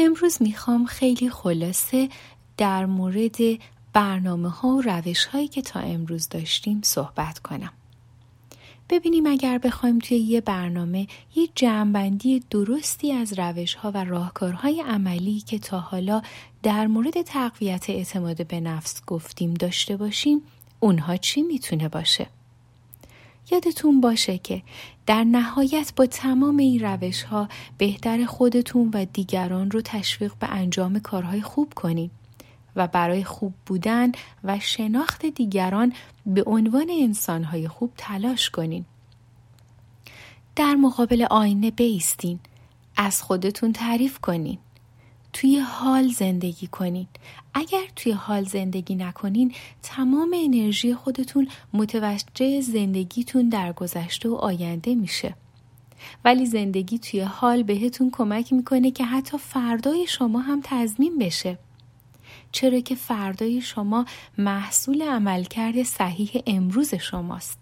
امروز می‌خوام خیلی خلاصه در مورد برنامه ها و روش هایی که تا امروز داشتیم صحبت کنم. ببینیم اگر بخوایم توی یه برنامه یه جمعبندی درستی از روش ها و راهکارهای عملی که تا حالا در مورد تقویت اعتماد به نفس گفتیم داشته باشیم اونها چی می‌تونه باشه؟ یادتون باشه که در نهایت با تمام این روش ها بهتر خودتون و دیگران رو تشویق به انجام کارهای خوب کنید و برای خوب بودن و شناخت دیگران به عنوان انسانهای خوب تلاش کنین. در مقابل آینه بیستین. از خودتون تعریف کنین. توی حال زندگی کنین. اگر توی حال زندگی نکنین تمام انرژی خودتون متوجه زندگیتون در گذشته و آینده میشه. ولی زندگی توی حال بهتون کمک می‌کنه که حتی فردای شما هم تضمین بشه. چرا که فردای شما محصول عملکرد صحیح امروز شماست.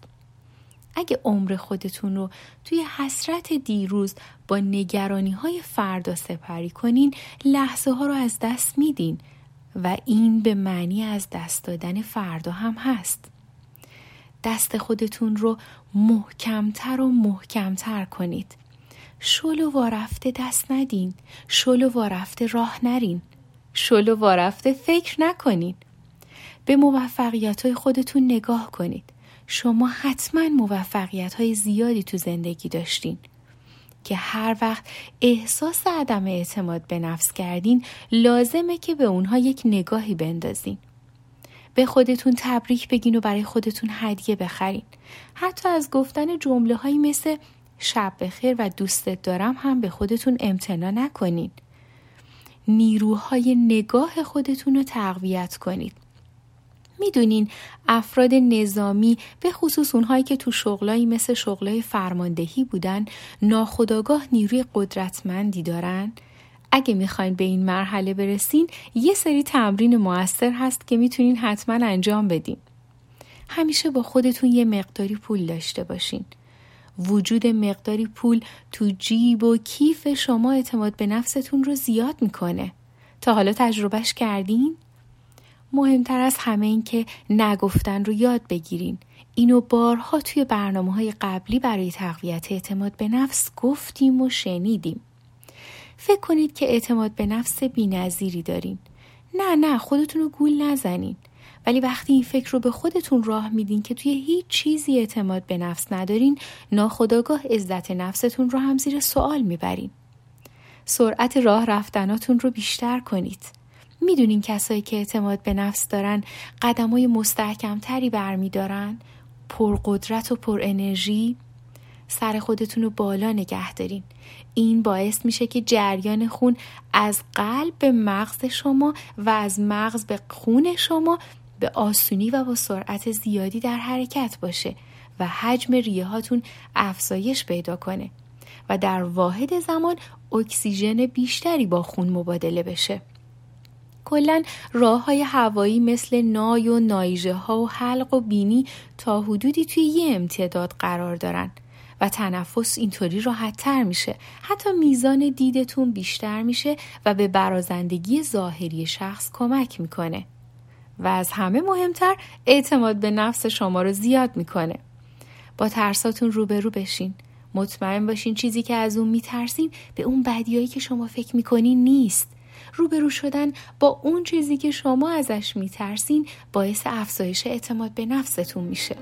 اگه عمر خودتون رو توی حسرت دیروز با نگرانی های فردا سپری کنین لحظه ها رو از دست میدین و این به معنی از دست دادن فردا هم هست. دست خودتون رو محکمتر و محکمتر کنید. شل و وارفته دست ندین. شل و وارفته راه نرین. شل و وارفته فکر نکنید. به موفقیت های خودتون نگاه کنید. شما حتما موفقیت های زیادی تو زندگی داشتین که هر وقت احساس عدم اعتماد به نفس کردین لازمه که به اونها یک نگاهی بندازین. به خودتون تبریک بگین و برای خودتون هدیه بخرین. حتی از گفتن جمله هایی مثل شب بخیر و دوستت دارم هم به خودتون امتنا نکنین. نیروهای نگاه خودتون رو تقویت کنید. می‌دونین افراد نظامی به خصوص اونهایی که تو شغلایی مثل شغلای فرماندهی بودن ناخداگاه نیروی قدرتمندی دارن؟ اگه می‌خواین به این مرحله برسین یه سری تمرین موثر هست که می‌تونین حتما انجام بدین. همیشه با خودتون یه مقداری پول داشته باشین. وجود مقداری پول تو جیب و کیف شما اعتماد به نفستون رو زیاد می‌کنه. تا حالا تجربهش کردین؟ مهمتر از همه این که نگفتن رو یاد بگیرین. اینو بارها توی برنامه های قبلی برای تقویت اعتماد به نفس گفتیم و شنیدیم. فکر کنید که اعتماد به نفس بی دارین. نه نه خودتون رو گول نزنین. ولی وقتی این فکر رو به خودتون راه میدین که توی هیچ چیزی اعتماد به نفس ندارین ناخداگاه عزت نفستون رو هم زیر سوال می‌برین. سرعت راه رفتناتون رو بیشتر کنید. می‌دونین کسایی که اعتماد به نفس دارن قدم های مستحکمتری برمیدارن پرقدرت و پر انرژی سر خودتون رو بالا نگه دارین این باعث میشه که جریان خون از قلب به مغز شما و از مغز به خون شما به آسونی و با سرعت زیادی در حرکت باشه و حجم ریه هاتون افزایش پیدا کنه و در واحد زمان اکسیژن بیشتری با خون مبادله بشه. کلا راه های هوایی مثل نای و نایژه ها و حلق و بینی تا حدودی توی یه امتداد قرار دارن و تنفس اینطوری راحت تر میشه حتی میزان دیدتون بیشتر میشه و به برازندگی ظاهری شخص کمک می‌کنه و از همه مهمتر اعتماد به نفس شما رو زیاد می‌کنه. با ترساتون روبرو بشین. مطمئن باشین چیزی که از اون میترسین به اون بدیایی که شما فکر می‌کنین نیست. روبرو شدن با اون چیزی که شما ازش میترسین باعث افزایش اعتماد به نفستون میشه.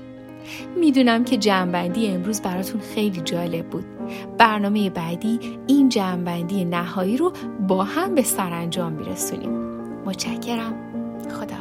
می‌دونم که جمعبندی امروز براتون خیلی جالب بود. برنامه بعدی این جمعبندی نهایی رو با هم به سرانجام میرسونیم. متشکرم. خدا